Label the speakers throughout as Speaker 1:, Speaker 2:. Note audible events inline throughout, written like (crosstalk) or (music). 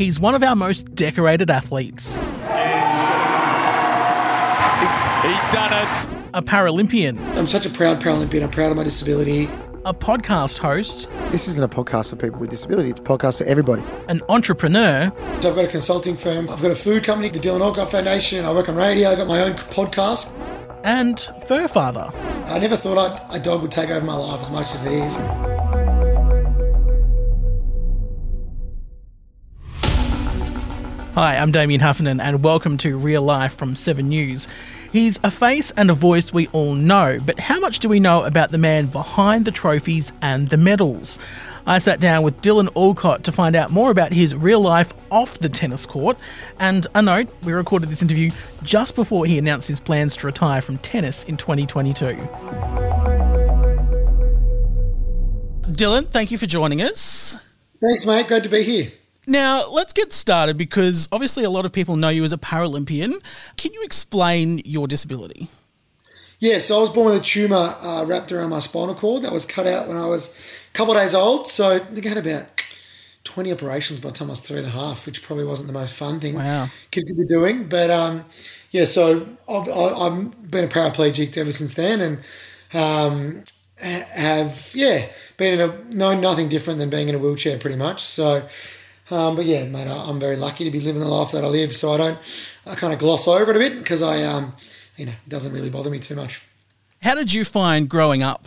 Speaker 1: He's one of our most decorated athletes,
Speaker 2: He's done it.
Speaker 1: a Paralympian,
Speaker 3: I'm such a proud Paralympian. I'm proud of my disability.
Speaker 1: a podcast host,
Speaker 4: This isn't a podcast for people with disability, it's a podcast for everybody.
Speaker 1: an entrepreneur,
Speaker 3: So I've got a consulting firm. I've got a food company, the Dylan Alcott Foundation. I work on radio. I've got my own podcast.
Speaker 1: and fur father.
Speaker 3: I never thought I'd, a dog would take over my life as much as it is.
Speaker 1: Hi, I'm Damien Heffernan, and welcome to Real Life from 7 News. He's a face and a voice we all know, but how much do we know about the man behind the trophies and the medals? I sat down with Dylan Alcott to find out more about his real life off the tennis court. And a note, we recorded this interview just before he announced his plans to retire from tennis in 2022. Dylan, thank you for joining us.
Speaker 3: Thanks, mate. Great to be here.
Speaker 1: Now, let's get started because obviously a lot of people know you as a Paralympian. Can you explain your disability?
Speaker 3: Yeah, so I was born with a tumour uh, wrapped around my spinal cord that was cut out when I was a couple of days old. So I think I had about 20 operations by the time I was three and a half, which probably wasn't the most fun thing
Speaker 1: Wow.
Speaker 3: kid could be doing. But um, yeah, so I've, I- I've been a paraplegic ever since then and um, have, yeah, been in a, known nothing different than being in a wheelchair pretty much. So, um, but yeah, mate, I- I'm very lucky to be living the life that I live. So I don't, I kind of gloss over it a bit because I, um, you know, it doesn't really bother me too much.
Speaker 1: How did you find growing up?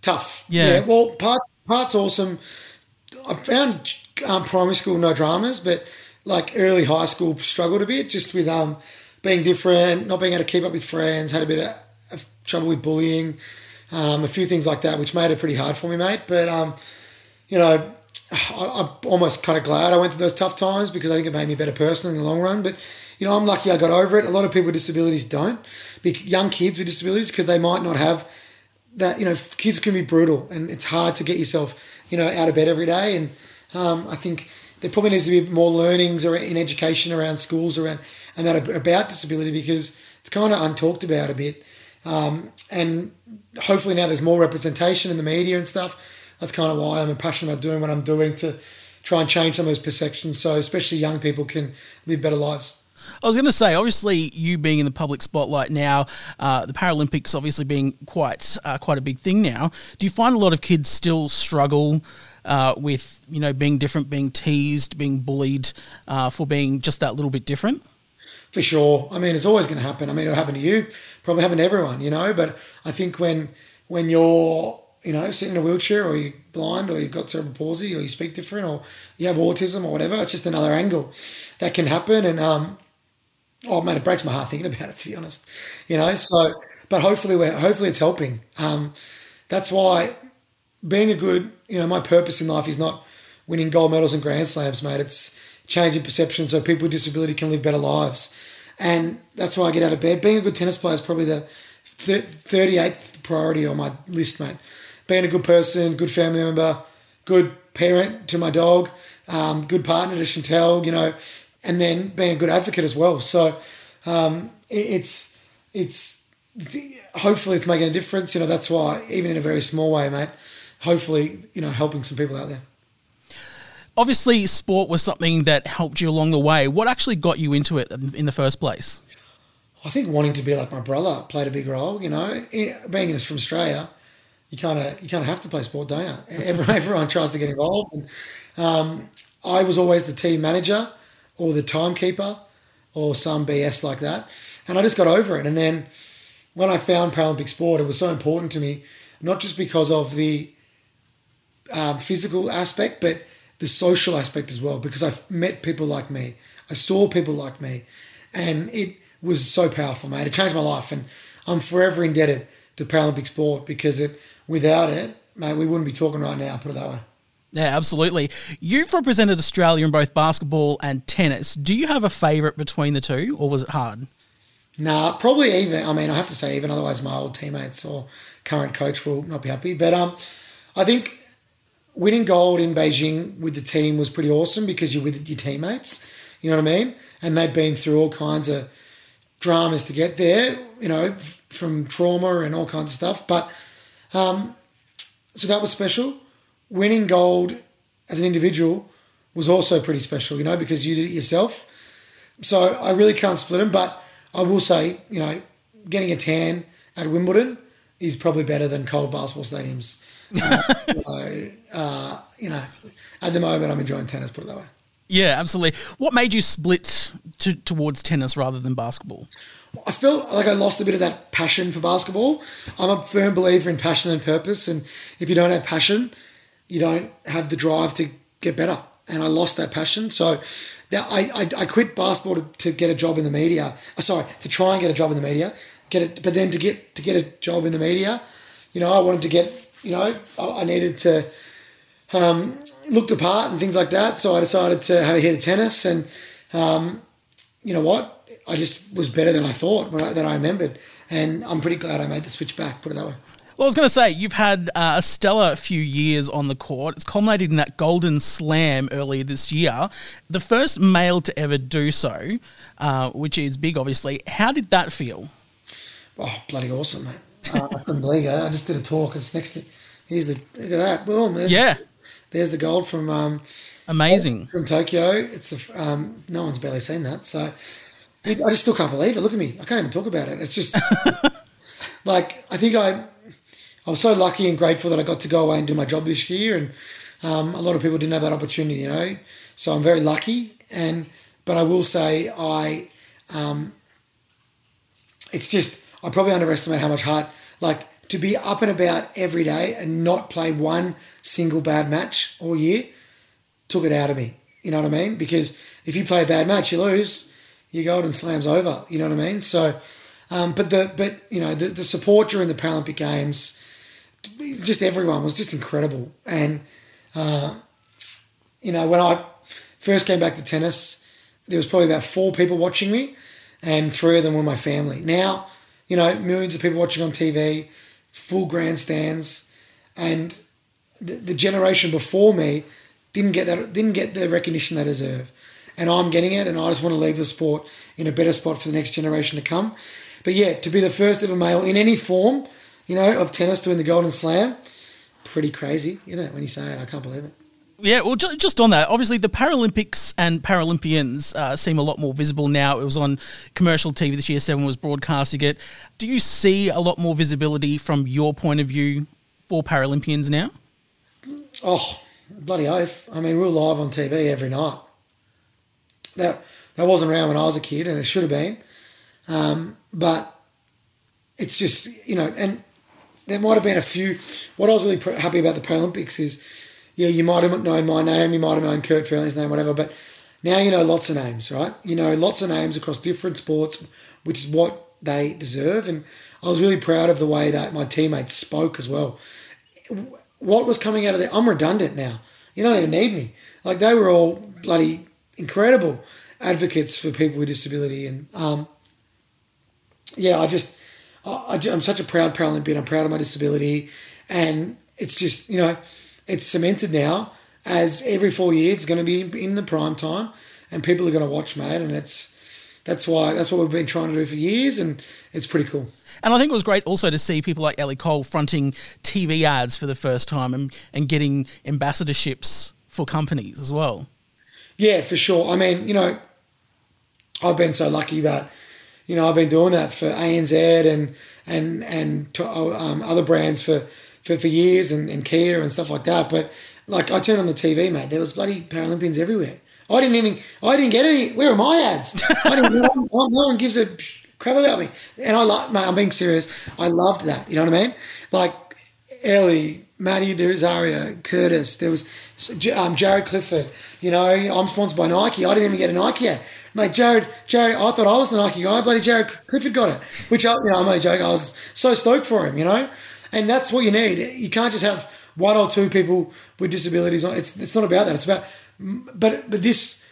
Speaker 3: tough.
Speaker 1: Yeah.
Speaker 3: well, part part's awesome. I found um, primary school no dramas, but like early high school struggled a bit just with um being different, not being able to keep up with friends, had a bit of, of trouble with bullying, um, a few things like that, which made it pretty hard for me, mate. But um, you know. I, I'm almost kind of glad I went through those tough times because I think it made me a better person in the long run. But you know, I'm lucky I got over it. A lot of people with disabilities don't. Young kids with disabilities because they might not have that you know kids can be brutal and it's hard to get yourself you know out of bed every day and um, I think there probably needs to be more learnings in education around schools around and that about disability because it's kind of untalked about a bit um, and hopefully now there's more representation in the media and stuff that's kind of why I'm passionate about doing what I'm doing to try and change some of those perceptions so especially young people can live better lives
Speaker 1: I was going to say, obviously, you being in the public spotlight now, uh, the Paralympics obviously being quite uh, quite a big thing now. Do you find a lot of kids still struggle uh, with you know being different, being teased, being bullied uh, for being just that little bit different?
Speaker 3: For sure. I mean, it's always going to happen. I mean, it'll happen to you, probably happen to everyone, you know. But I think when when you're, you know, sitting in a wheelchair or you're blind or you've got cerebral palsy or you speak different or you have autism or whatever, it's just another angle that can happen. And um, oh man, it breaks my heart thinking about it to be honest. You know, so but hopefully we're hopefully it's helping. Um, that's why being a good, you know, my purpose in life is not winning gold medals and grand slams, mate. It's changing perception so people with disability can live better lives. And that's why I get out of bed. Being a good tennis player is probably the thir- 38th priority on my list, mate. Being a good person, good family member, good parent to my dog, um, good partner to Chantel, you know, and then being a good advocate as well. So um, it, it's it's hopefully it's making a difference. You know, that's why even in a very small way, mate. Hopefully, you know, helping some people out there.
Speaker 1: Obviously, sport was something that helped you along the way. What actually got you into it in the first place?
Speaker 3: I think wanting to be like my brother played a big role. You know, being from Australia, you kind of you kind of have to play sport, don't you? Everyone, (laughs) everyone tries to get involved. And, um, I was always the team manager or the timekeeper or some BS like that, and I just got over it. And then when I found Paralympic sport, it was so important to me, not just because of the um, physical aspect, but the social aspect as well. Because I've met people like me, I saw people like me, and it was so powerful, mate. It changed my life, and I'm forever indebted to Paralympic sport because it without it, mate, we wouldn't be talking right now. Put it that way.
Speaker 1: Yeah, absolutely. You've represented Australia in both basketball and tennis. Do you have a favourite between the two, or was it hard?
Speaker 3: Nah, probably even. I mean, I have to say even. Otherwise, my old teammates or current coach will not be happy. But um, I think winning gold in Beijing with the team was pretty awesome because you're with your teammates. You know what I mean? And they'd been through all kinds of dramas to get there. You know, from trauma and all kinds of stuff. But um, so that was special. Winning gold as an individual was also pretty special. You know, because you did it yourself. So I really can't split them, but I will say, you know, getting a tan at Wimbledon is probably better than cold basketball stadiums. Uh, (laughs) so, uh, you know, at the moment, I'm enjoying tennis. Put it that way.
Speaker 1: Yeah, absolutely. What made you split to, towards tennis rather than basketball?
Speaker 3: I felt like I lost a bit of that passion for basketball. I'm a firm believer in passion and purpose, and if you don't have passion, you don't have the drive to get better. And I lost that passion, so that I, I, I quit basketball to, to, get a job in the media. Uh, sorry, to try and get a job in the media. Get it, but then to get to get a job in the media, you know, I wanted to get, you know, I, needed to um, look the part and things like that. So I decided to have a hit of tennis, and um, you know what, I just was better than I thought, than I remembered, and I'm pretty glad I made the switch back. Put it that way.
Speaker 1: Well, I was going to say, you've had uh, a stellar few years on the court. It's culminated in that Golden Slam earlier this year, the first male to ever do so, uh, which is big, obviously. How did that feel?
Speaker 3: Oh, bloody awesome, mate. uh, I couldn't believe it. I just did a talk. It's next to, here's the, look at that. Boom. There's,
Speaker 1: yeah.
Speaker 3: There's the gold from, um,
Speaker 1: amazing.
Speaker 3: From Tokyo. It's the, um, no one's barely seen that. So I just still can't believe it. Look at me. I can't even talk about it. It's just, (laughs) like, I think I, I was so lucky and grateful that I got to go away and do my job this year, and um, a lot of people didn't have that opportunity, you know. So I'm very lucky, and but I will say I, um, it's just I probably underestimate how much heart like to be up and about every day and not play one single bad match all year took it out of me. You know what I mean? Because if you play a bad match, you lose, your golden slam's over. You know what I mean? So, um, but the but you know the, the support during the Paralympic Games just everyone was just incredible. And, uh, you know, when I first came back to tennis, there was probably about four people watching me, and three of them were my family. Now, you know, millions of people watching on TV, full grandstands, and the, the generation before me didn't get that didn't get the recognition they deserve. And I'm getting it, and I just want to leave the sport in a better spot for the next generation to come. But yeah, to be the first ever male in any form you know, of tennis to win the Golden Slam. Pretty crazy, you know, when you say it. I can't believe it.
Speaker 1: Yeah, well, just on that, obviously the Paralympics and Paralympians uh, seem a lot more visible now. It was on commercial TV this year, Seven was broadcasting it. Do you see a lot more visibility from your point of view for Paralympians now?
Speaker 3: Oh, bloody oath. I mean, we are live on TV every night. That, that wasn't around when I was a kid, and it should have been. Um, but it's just, you know, and there might have been a few. What I was really happy about the Paralympics is, yeah, you might have known my name, you might have known Kurt Fearnley's name, whatever, but now you know lots of names, right? You know lots of names across different sports, which is what they deserve. And I was really proud of the way that my teammates spoke as well. What was coming out of there? I'm redundant now. You don't even need me. Like they were all bloody incredible advocates for people with disability, and um, yeah, I just I, am such a proud Paralympian. I'm proud of my disability, and it's just you know, it's cemented now as every four years it's going to be in the prime time, and people are going to watch, mate. And it's that's why that's what we've been trying to do for years, and it's pretty cool.
Speaker 1: And I think it was great also to see people like Ellie Cole fronting TV ads for the first time and, and getting ambassadorships for companies as well.
Speaker 3: Yeah, for sure. I mean, you know, I've been so lucky that you know, I've been doing that for ANZ and and and to, um, other brands for for, for years and, and Kia and stuff like that. But like I turned on the TV, mate, there was bloody Paralympians everywhere. I didn't even, I didn't get any. Where are my ads? (laughs) I didn't. no, one, no one gives a crap about me. And I like, mate, I'm being serious. I loved that. You know what I mean? Like Ellie, Matty Rosario, Curtis. There was um, Jaryd Clifford. You know, I'm sponsored by Nike. I didn't even get a Nike ad. Mate, Jaryd, Jaryd, I thought I was the Nike guy. Bloody Jaryd Clifford got it. Which, I, you know, I'm only joking. I was so stoked for him, you know? And that's what you need. You can't just have one or two people with disabilities. It's, it's not about that. It's about, but, but this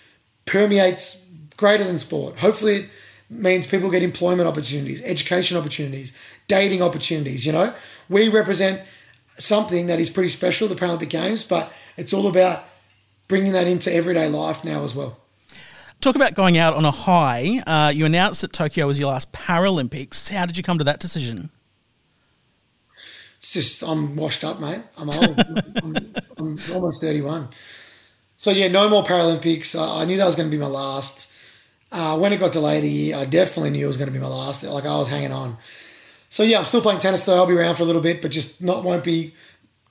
Speaker 3: permeates greater than sport. Hopefully, it means people get employment opportunities, education opportunities, dating opportunities, you know? We represent something that is pretty special, the Paralympic Games, but it's all about bringing that into everyday life now as well.
Speaker 1: Talk about going out on a high. Uh, you announced that Tokyo was your last Paralympics. How did you come to that decision?
Speaker 3: It's just I'm washed up, mate. I'm old. (laughs) I'm, I'm, almost 31. So yeah, no more Paralympics. I, I knew that was going to be my last. Uh, when it got delayed a year, I definitely knew it was going to be my last. Like I was hanging on. So yeah, I'm still playing tennis though. I'll be around for a little bit, but just not won't be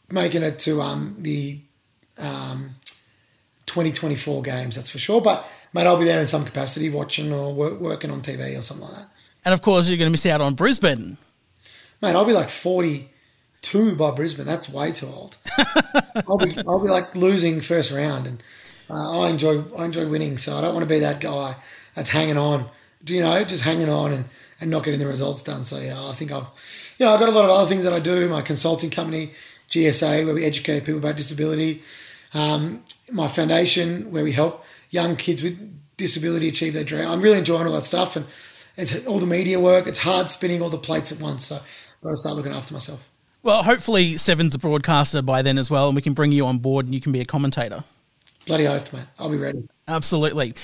Speaker 3: making it to um, the um, 2024 games. That's for sure. But mate, I'll be there in some capacity, watching or work, working on TV or something like that.
Speaker 1: And of course, you're going to miss out on Brisbane.
Speaker 3: Mate, I'll be like 42 by Brisbane. That's way too old. (laughs) I'll be I'll be like losing first round, and uh, I enjoy I enjoy winning. So I don't want to be that guy that's hanging on. Do you know, just hanging on and and not getting the results done. So yeah, I think I've, you know, I've got a lot of other things that I do. My consulting company, GSA, where we educate people about disability. Um, my foundation, where we help young kids with disability achieve their dream. I'm really enjoying all that stuff, and it's all the media work. It's hard spinning all the plates at once. So I've got to start looking after myself.
Speaker 1: Well, hopefully Seven's a broadcaster by then as well, and we can bring you on board and you can be a commentator.
Speaker 3: Bloody oath, mate. I'll be ready.
Speaker 1: Absolutely.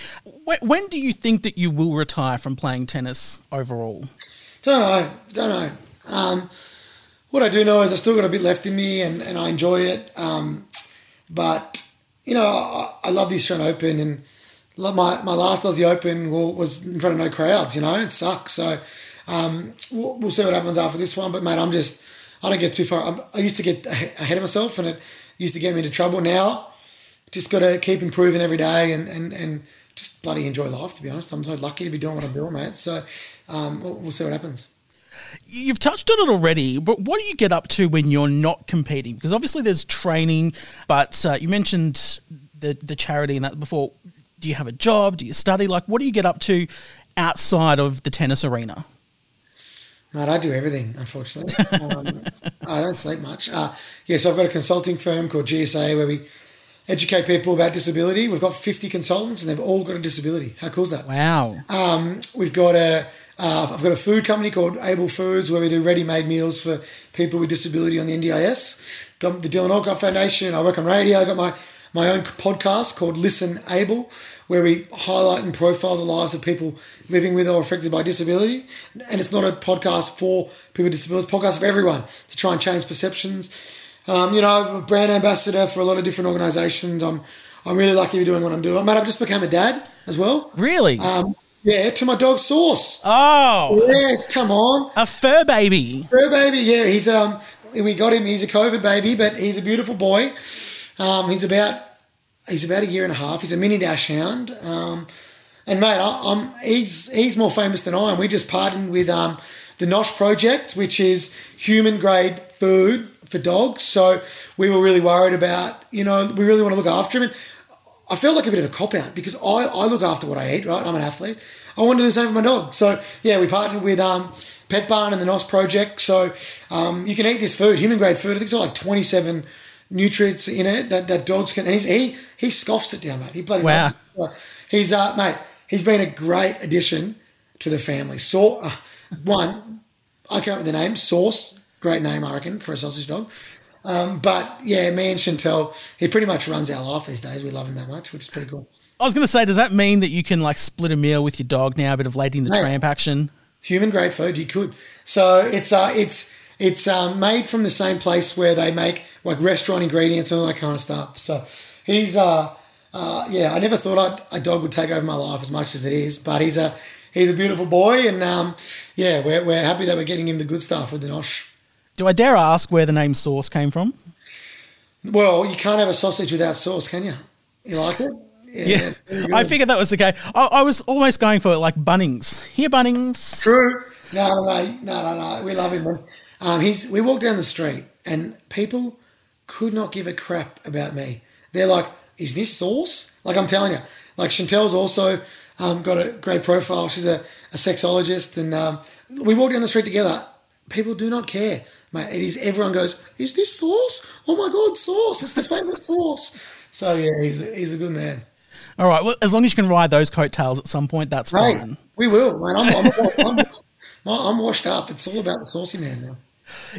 Speaker 1: When do you think that you will retire from playing tennis overall?
Speaker 3: Don't know. Don't know. Um, what I do know is I still got a bit left in me, and, and I enjoy it. Um, but you know, I, I, love the Australian Open, and my my last Aussie Open was in front of no crowds. You know, it sucks. So um, we'll, we'll, see what happens after this one. But mate, I'm just I don't get too far. I'm, I used to get ahead of myself, and it used to get me into trouble. Now just got to keep improving every day and, and, and just bloody enjoy life, to be honest. I'm so lucky to be doing what I'm doing, mate. So um, we'll, we'll see what happens.
Speaker 1: You've touched on it already, but what do you get up to when you're not competing? Because obviously there's training, but uh, you mentioned the, the charity and that before. Do you have a job? Do you study? Like, what do you get up to outside of the tennis arena?
Speaker 3: Mate, I do everything, unfortunately. (laughs) um, I don't sleep much. Uh, yeah, so I've got a consulting firm called GSA where we educate people about disability. We've got 50 consultants and they've all got a disability. How cool is that?
Speaker 1: Wow.
Speaker 3: Um, we've got a, uh, I've got a food company called Able Foods where we do ready-made meals for people with disability on the NDIS. Got the Dylan Alcott Foundation. I work on radio. I got my, my own podcast called Listen Able where we highlight and profile the lives of people living with or affected by disability. And it's not a podcast for people with disabilities, it's a podcast for everyone to try and change perceptions um, you know, brand ambassador for a lot of different organisations. I'm I'm really lucky to be doing what I'm doing. Mate, I've just become a dad as well.
Speaker 1: Really?
Speaker 3: Um, yeah, to my dog Sauce.
Speaker 1: Oh,
Speaker 3: yes, come on,
Speaker 1: a fur baby.
Speaker 3: Fur baby, yeah. He's um, we got him. He's a COVID baby, but he's a beautiful boy. Um, he's about he's about a year and a half. He's a mini dachshund. Um, and mate, I, am he's he's more famous than I am. We just partnered with um, the Nosh Project, which is human grade food for dogs. So we were really worried about, you know, we really want to look after him. And I felt like a bit of a cop out because I, I look after what I eat, right? I'm an athlete. I want to do the same for my dog. So yeah, we partnered with um, Petbarn and the NOS project. So um, you can eat this food, human grade food. I think it's got like 27 nutrients in it that, that dogs can. And he he scoffs it down, mate. He bloody
Speaker 1: wow.
Speaker 3: He's uh, mate. He's been a great addition to the family. So uh, one, I can't remember the name. Sauce Great name, I reckon, for a sausage dog. Um, but yeah, me and Chantel, he pretty much runs our life these days. We love him that much, which is pretty cool.
Speaker 1: I was going to say, does that mean that you can like split a meal with your dog now? A bit of Lady in the Tramp action.
Speaker 3: Human grade food, you could. So it's uh, it's it's um, made from the same place where they make like restaurant ingredients and all that kind of stuff. So he's uh, uh yeah, I never thought I'd, a dog would take over my life as much as it is, but he's a he's a beautiful boy, and um, yeah, we're we're happy that we're getting him the good stuff with the Nosh.
Speaker 1: Do I dare ask where the name Sauce came from?
Speaker 3: Well, you can't have a sausage without sauce, can you? You like it? (laughs)
Speaker 1: Yeah, I figured that was the case. I, I, was almost going for it like Bunnings. Here, Bunnings.
Speaker 3: True. No, no, no, no, no, no. We love him. Um, he's. We walked down the street and people could not give a crap about me. They're like, "Is this sauce?" Like I'm telling you. Like Chantel's also um, got a great profile. She's a, a sexologist, and um, we walk down the street together. People do not care, mate. It is everyone goes, "Is this sauce? Oh my god, sauce! It's the famous sauce." So yeah, he's a, he's a good man.
Speaker 1: All right. Well, as long as you can ride those coattails at some point, that's
Speaker 3: Right.
Speaker 1: fine.
Speaker 3: We will, man. I'm, I'm, I'm, (laughs) I'm washed up. It's all about the saucy man now.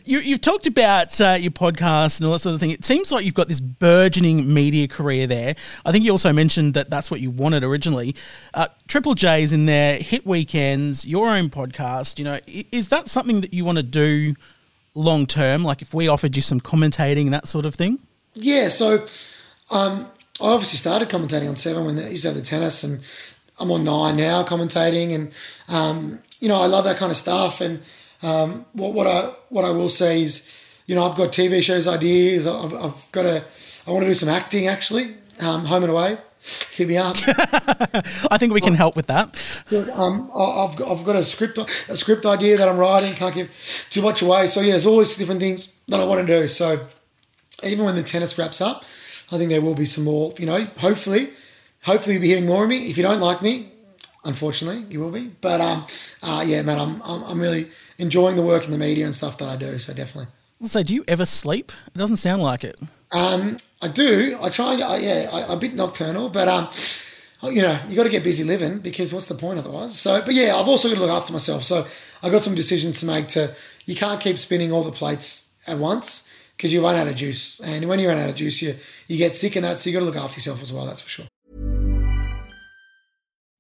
Speaker 1: You, you've talked about uh, your podcast and all that sort of thing. It seems like you've got this burgeoning media career there. I think you also mentioned that that's what you wanted originally. Uh, Triple J's in there, hit weekends, your own podcast. You know, is that something that you want to do long term? Like if we offered you some commentating and that sort of thing?
Speaker 3: Yeah, so um, I obviously started commentating on Seven when they used to have the tennis, and I'm on Nine now commentating, and um, you know I love that kind of stuff. And um, what, what I what I will say is, you know, I've got TV shows ideas. I've, I've got a I want to do some acting actually, um, home and away. Hit me up. (laughs)
Speaker 1: I think we can help with that.
Speaker 3: um, I- I've got, I've got a script a script idea that I'm writing. Can't give too much away. So yeah, there's always different things that I want to do. So even when the tennis wraps up, I think there will be some more. You know, hopefully, hopefully you'll be hearing more of me. If you don't like me, unfortunately, you will be. But um, uh, yeah, man, I'm, I'm I'm really enjoying the work in the media and stuff that I do. So definitely.
Speaker 1: So, do you ever sleep? It doesn't sound like it.
Speaker 3: Um, I do. I try. and I, yeah, I, I'm a bit nocturnal, but um, you know, you got to get busy living because what's the point otherwise? So, but yeah, I've also got to look after myself. So, I got some decisions to make. To you can't keep spinning all the plates at once because you run out of juice, and when you run out of juice, you you get sick and that. So you got to look after yourself as well. That's for sure.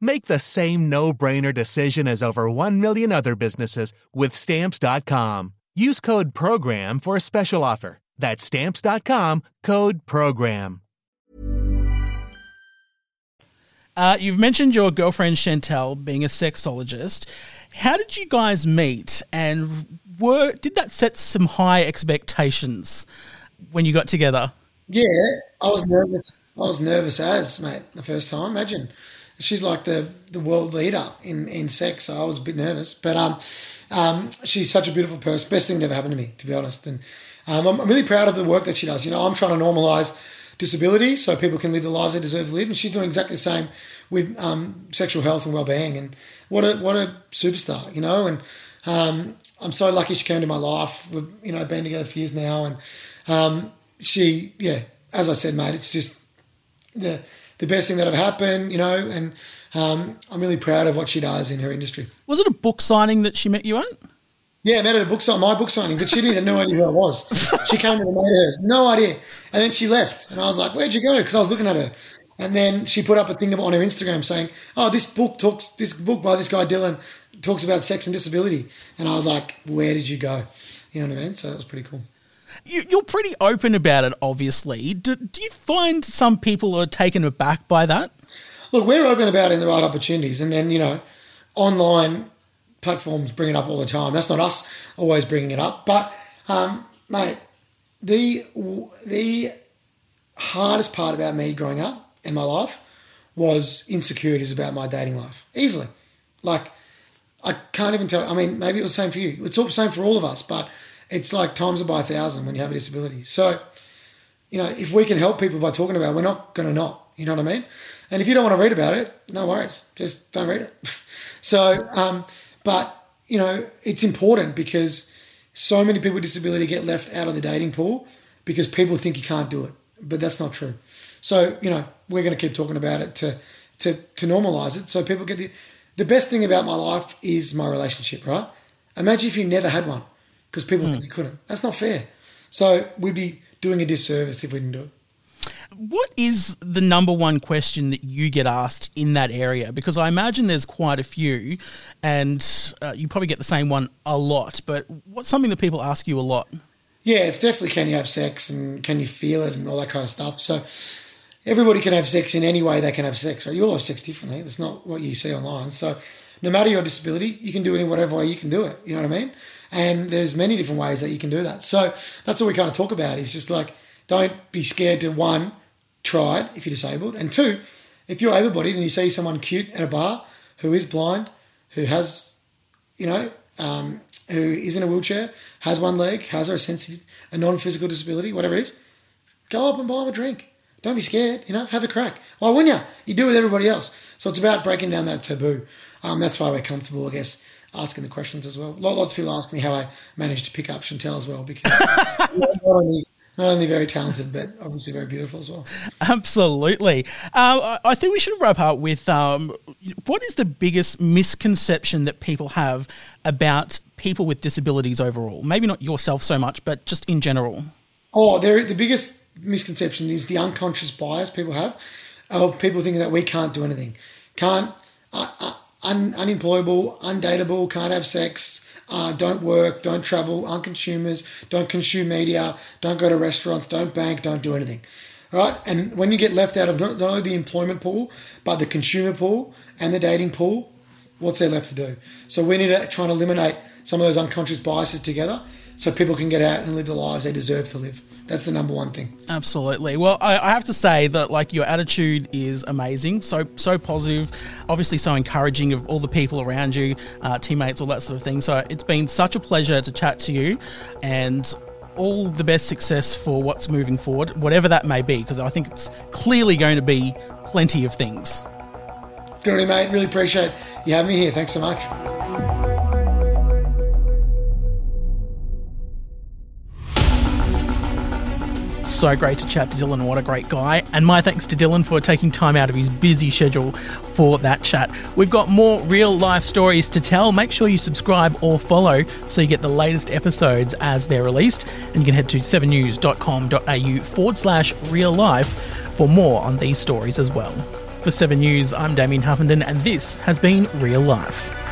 Speaker 5: Make the same no brainer decision as over 1 million other businesses with stamps.com. Use code PROGRAM for a special offer. That's stamps.com code PROGRAM.
Speaker 1: Uh, you've mentioned your girlfriend Chantel being a sexologist. How did you guys meet, and were did that set some high expectations when you got together?
Speaker 3: Yeah, I was nervous. I was nervous as mate the first time. Imagine, she's like the the world leader in in sex. So I was a bit nervous, but um, um, she's such a beautiful person. Best thing that ever happened to me, to be honest. And um, I'm, really proud of the work that she does. You know, I'm trying to normalise disability so people can live the lives they deserve to live, and she's doing exactly the same with um, sexual health and well-being. And what a what a superstar, you know. And um, I'm so lucky she came into my life. We've you know been together for years now, and um, she, yeah, as I said, mate, it's just the the best thing that ever happened, you know. And um, I'm really proud of what she does in her industry.
Speaker 1: Was it a book signing that she met you at?
Speaker 3: Yeah, I met at a book sign, my book signing, but she didn't have no idea who I was. She came to a mate hers, no idea. And then she left. And I was like, where'd you go? Because I was looking at her. And then she put up a thing on her Instagram saying, oh, this book talks, this book by this guy Dylan talks about sex and disability. And I was like, where did you go? You know what I mean? So that was pretty cool.
Speaker 1: You, you're pretty open about it, obviously. Do, do you find some people are taken aback by that?
Speaker 3: Look, we're open about it in the right opportunities. And then, you know, online platforms bring it up all the time. That's not us always bringing it up. But, um, mate, the the hardest part about me growing up in my life was insecurities about my dating life. Easily. Like, I can't even tell. I mean, maybe it was the same for you. It's all the same for all of us, but it's like times it by a thousand when you have a disability. So, you know, if we can help people by talking about it, we're not going to not. You know what I mean? And if you don't want to read about it, no worries, just don't read it. (laughs) so, um, but you know, it's important because so many people with disability get left out of the dating pool because people think you can't do it, but that's not true. So, you know, we're going to keep talking about it to to to normalize it so people get the the best thing about my life is my relationship, right? Imagine if you never had one because people mm. think we couldn't. That's not fair. So we'd be doing a disservice if we didn't do it.
Speaker 1: What is the number one question that you get asked in that area? Because I imagine there's quite a few, and uh, you probably get the same one a lot. But what's something that people ask you a lot?
Speaker 3: Yeah, it's definitely can you have sex and can you feel it and all that kind of stuff. So everybody can have sex in any way they can have sex. Right? You all have sex differently. That's not what you see online. So no matter your disability, you can do it in whatever way you can do it. You know what I mean? And there's many different ways that you can do that. So that's what we kind of talk about. Is just like don't be scared to one try it if you're disabled, and two, if you're able-bodied and you see someone cute at a bar who is blind, who has, you know, um, who is in a wheelchair, has one leg, has a sensitive, a non-physical disability, whatever it is, go up and buy them a drink. Don't be scared, you know, have a crack. Why wouldn't you? You do with everybody else. So it's about breaking down that taboo. Um, that's why we're comfortable, I guess, asking the questions as well. Lots of people ask me how I managed to pick up Chantel as well because (laughs) not only not only very talented, but obviously very beautiful as well.
Speaker 1: Absolutely. Uh, I think we should wrap up with um, what is the biggest misconception that people have about people with disabilities overall? Maybe not yourself so much, but just in general.
Speaker 3: Oh, the biggest misconception is the unconscious bias people have of people thinking that we can't do anything, can't, uh, uh, un, unemployable, undateable, can't have sex, uh, don't work, don't travel, aren't consumers, don't consume media, don't go to restaurants, don't bank, don't do anything. Right? And when you get left out of not only the employment pool, but the consumer pool and the dating pool, what's there left to do? So we need to try and eliminate some of those unconscious biases together so people can get out and live the lives they deserve to live. That's the number one thing.
Speaker 1: Absolutely. Well, I, I, have to say that like your attitude is amazing. So so positive. Obviously, so encouraging of all the people around you, uh, teammates, all that sort of thing. So it's been such a pleasure to chat to you, and all the best success for what's moving forward, whatever that may be, because I think it's clearly going to be plenty of things.
Speaker 3: Good, mate. Really appreciate you having me here. Thanks so much.
Speaker 1: So great to chat to Dylan. What a great guy. And my thanks to Dylan for taking time out of his busy schedule for that chat. We've got more real life stories to tell. Make sure you subscribe or follow so you get the latest episodes as they're released. And you can head to 7news.com.au forward slash real life for more on these stories as well. For 7 News, I'm Damien Heffernan, and this has been Real Life.